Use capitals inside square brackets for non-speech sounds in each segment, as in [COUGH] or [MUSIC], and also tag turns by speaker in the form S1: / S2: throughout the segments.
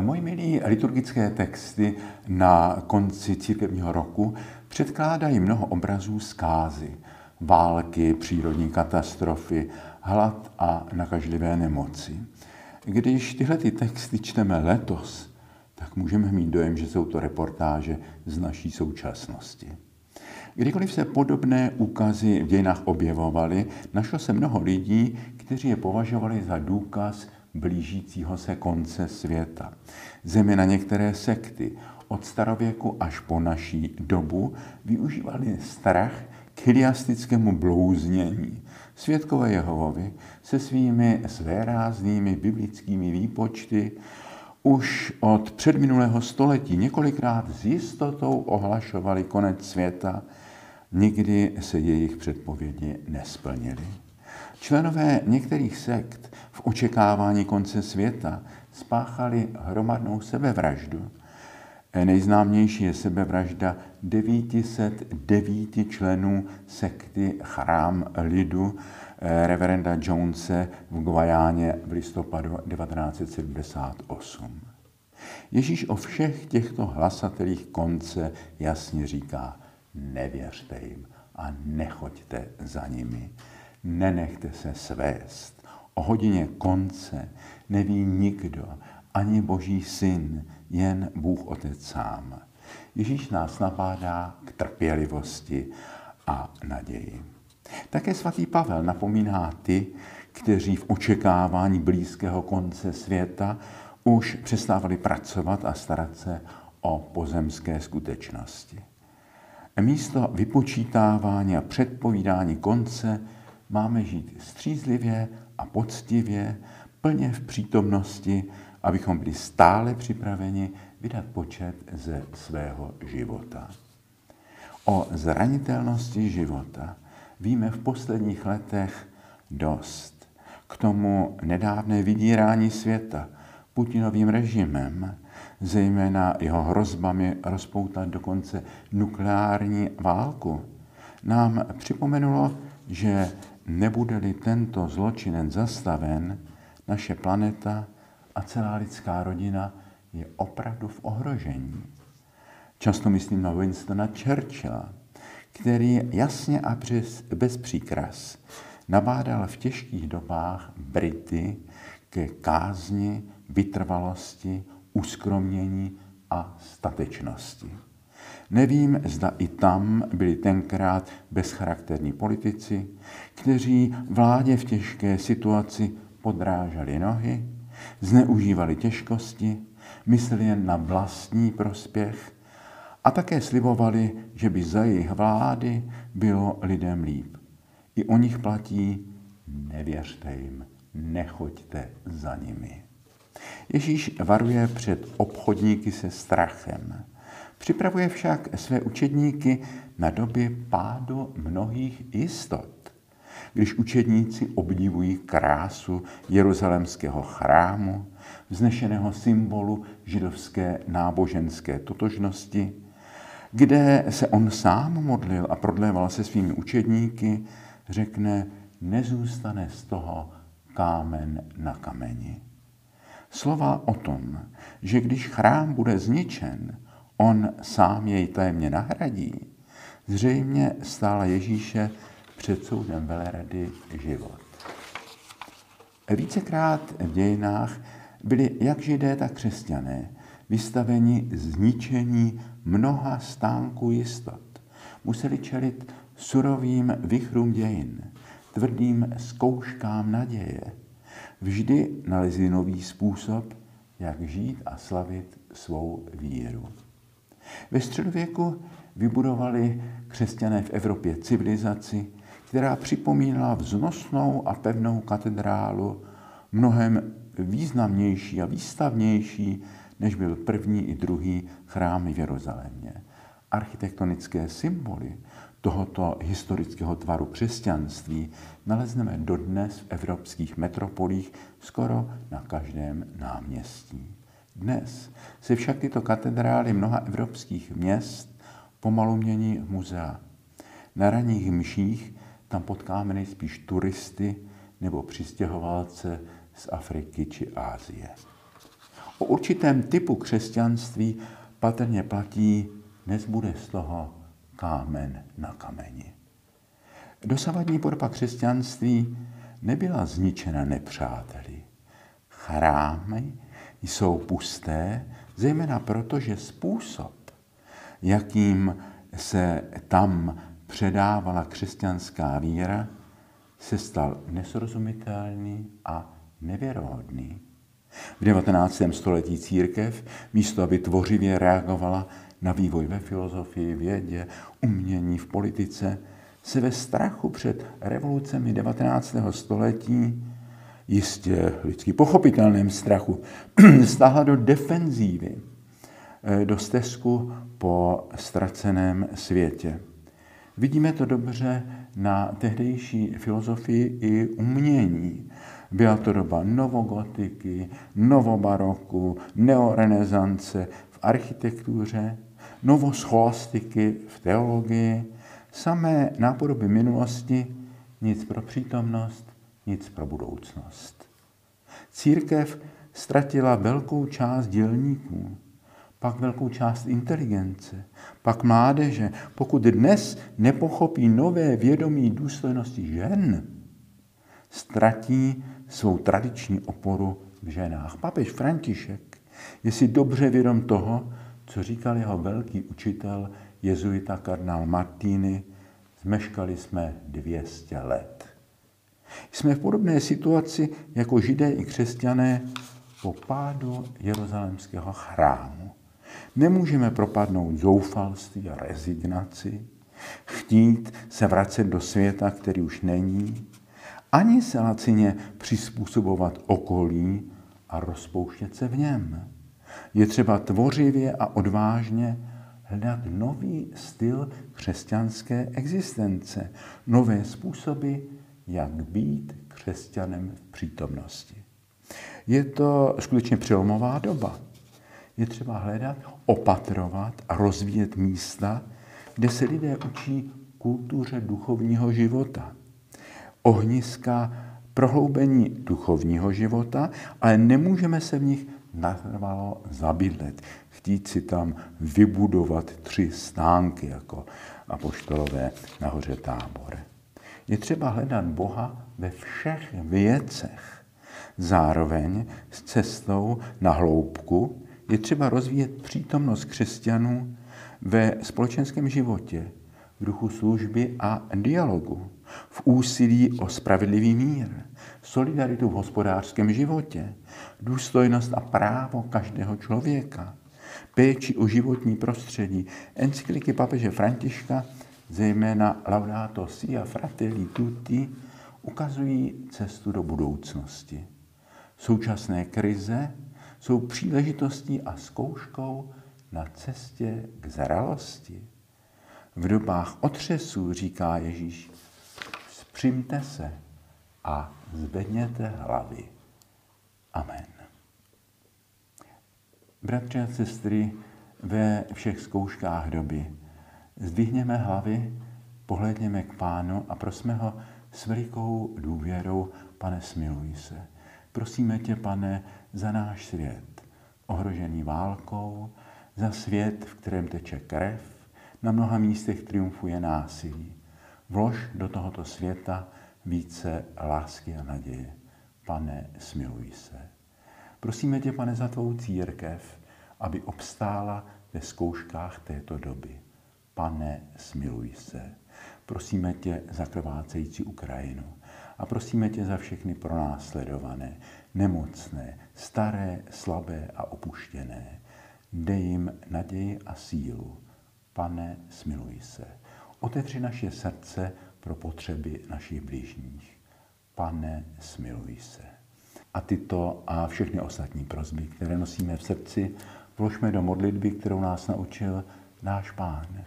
S1: Moji milí liturgické texty na konci církevního roku předkládají mnoho obrazů zkázy, války, přírodní katastrofy, hlad a nakažlivé nemoci. Když tyhle ty texty čteme letos, tak můžeme mít dojem, že jsou to reportáže z naší současnosti. Kdykoliv se podobné úkazy v dějinách objevovaly, našlo se mnoho lidí, kteří je považovali za důkaz blížícího se konce světa. Země na některé sekty od starověku až po naší dobu využívali strach k hiliastickému blouznění. Světkové Jehovovi se svými svéráznými biblickými výpočty už od předminulého století několikrát s jistotou ohlašovali konec světa, nikdy se jejich předpovědi nesplnily. Členové některých sekt v očekávání konce světa spáchali hromadnou sebevraždu. Nejznámější je sebevražda 909 členů sekty Chrám lidu eh, reverenda Jonese v Guajáně v listopadu 1978. Ježíš o všech těchto hlasatelích konce jasně říká, nevěřte jim a nechoďte za nimi. Nenechte se svést. O hodině konce neví nikdo, ani Boží syn, jen Bůh Otec sám. Ježíš nás nabádá k trpělivosti a naději. Také svatý Pavel napomíná ty, kteří v očekávání blízkého konce světa už přestávali pracovat a starat se o pozemské skutečnosti. Místo vypočítávání a předpovídání konce máme žít střízlivě a poctivě, plně v přítomnosti, abychom byli stále připraveni vydat počet ze svého života. O zranitelnosti života víme v posledních letech dost. K tomu nedávné vydírání světa Putinovým režimem, zejména jeho hrozbami rozpoutat dokonce nukleární válku, nám připomenulo, že nebude-li tento zločinen zastaven, naše planeta a celá lidská rodina je opravdu v ohrožení. Často myslím na Winstona Churchilla, který jasně a bez, bez příkras nabádal v těžkých dobách Brity ke kázni, vytrvalosti, uskromnění a statečnosti. Nevím, zda i tam byli tenkrát bezcharakterní politici, kteří vládě v těžké situaci podrážali nohy, zneužívali těžkosti, mysleli jen na vlastní prospěch a také slibovali, že by za jejich vlády bylo lidem líp. I o nich platí, nevěřte jim, nechoďte za nimi. Ježíš varuje před obchodníky se strachem. Připravuje však své učedníky na doby pádu mnohých jistot. Když učedníci obdivují krásu jeruzalemského chrámu, vznešeného symbolu židovské náboženské totožnosti, kde se on sám modlil a prodléval se svými učedníky, řekne, nezůstane z toho kámen na kameni. Slova o tom, že když chrám bude zničen, on sám jej tajemně nahradí, zřejmě stála Ježíše před soudem velerady život. Vícekrát v dějinách byli jak židé, tak křesťané vystaveni zničení mnoha stánků jistot. Museli čelit surovým vychrům dějin, tvrdým zkouškám naděje. Vždy nalezli nový způsob, jak žít a slavit svou víru. Ve středověku vybudovali křesťané v Evropě civilizaci, která připomínala vznosnou a pevnou katedrálu, mnohem významnější a výstavnější, než byl první i druhý chrám v Jeruzalémě. Architektonické symboly tohoto historického tvaru křesťanství nalezneme dodnes v evropských metropolích skoro na každém náměstí. Dnes se však tyto katedrály mnoha evropských měst pomalu mění v muzea. Na ranních mších tam potkáme nejspíš turisty nebo přistěhovalce z Afriky či Ázie. O určitém typu křesťanství patrně platí, nezbude z toho kámen na kameni. Dosavadní podoba křesťanství nebyla zničena nepřáteli. Chrámy jsou pusté, zejména proto, že způsob, jakým se tam předávala křesťanská víra, se stal nesrozumitelný a nevěrohodný. V 19. století církev, místo aby tvořivě reagovala na vývoj ve filozofii, vědě, umění, v politice, se ve strachu před revolucemi 19. století, jistě lidsky pochopitelném strachu, [CLEARS THROAT] stáhla do defenzívy, eh, do stezku po ztraceném světě. Vidíme to dobře na tehdejší filozofii i umění. Byla to doba novogotiky, novobaroku, neorenesance v architektuře, novoscholastiky v teologii, samé nápodoby minulosti, nic pro přítomnost, nic pro budoucnost. Církev ztratila velkou část dělníků, pak velkou část inteligence, pak mládeže. Pokud dnes nepochopí nové vědomí důstojnosti žen, ztratí svou tradiční oporu v ženách. Papež František je si dobře vědom toho, co říkal jeho velký učitel jezuita kardinál Martini, zmeškali jsme 200 let. Jsme v podobné situaci jako židé i křesťané po pádu jeruzalémského chrámu. Nemůžeme propadnout zoufalství a rezignaci, chtít se vracet do světa, který už není, ani se lacině přizpůsobovat okolí a rozpouštět se v něm. Je třeba tvořivě a odvážně hledat nový styl křesťanské existence, nové způsoby, jak být křesťanem v přítomnosti. Je to skutečně přelomová doba. Je třeba hledat, opatrovat a rozvíjet místa, kde se lidé učí kultuře duchovního života. Ohniska prohloubení duchovního života, ale nemůžeme se v nich natrvalo zabydlet. Chtít si tam vybudovat tři stánky, jako apoštolové nahoře tábor. Je třeba hledat Boha ve všech věcech. Zároveň s cestou na hloubku je třeba rozvíjet přítomnost křesťanů ve společenském životě, v duchu služby a dialogu, v úsilí o spravedlivý mír, solidaritu v hospodářském životě, důstojnost a právo každého člověka, péči o životní prostředí. Encykliky papeže Františka, zejména Laudato Si a Fratelli Tutti, ukazují cestu do budoucnosti. Současné krize jsou příležitostí a zkouškou na cestě k zralosti. V dobách otřesů, říká Ježíš, zpřimte se a zvedněte hlavy. Amen. Bratři a sestry, ve všech zkouškách doby zdvihněme hlavy, pohledněme k Pánu a prosme ho s velikou důvěrou, pane, smiluj se. Prosíme tě, pane, za náš svět, ohrožený válkou, za svět, v kterém teče krev, na mnoha místech triumfuje násilí. Vlož do tohoto světa více lásky a naděje. Pane, smiluj se. Prosíme tě, pane, za tvou církev, aby obstála ve zkouškách této doby. Pane, smiluj se. Prosíme tě za krvácející Ukrajinu a prosíme tě za všechny pronásledované, nemocné, staré, slabé a opuštěné. Dej jim naději a sílu. Pane, smiluj se. Otevři naše srdce pro potřeby našich blížních. Pane, smiluj se. A tyto a všechny ostatní prozby, které nosíme v srdci, vložme do modlitby, kterou nás naučil náš Pán.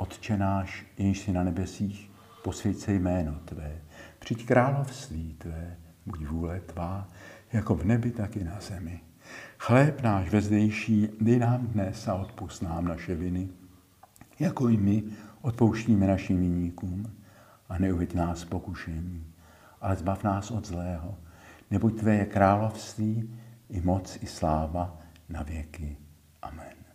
S1: Otče náš, jenž si na nebesích, posvěď se jméno Tvé, přijď království Tvé, buď vůle Tvá, jako v nebi, tak i na zemi. Chléb náš vezdejší dej nám dnes a odpust nám naše viny, jako i my odpouštíme našim viníkům a neuveď nás pokušení, ale zbav nás od zlého, neboť Tvé je království, i moc, i sláva, na věky. Amen.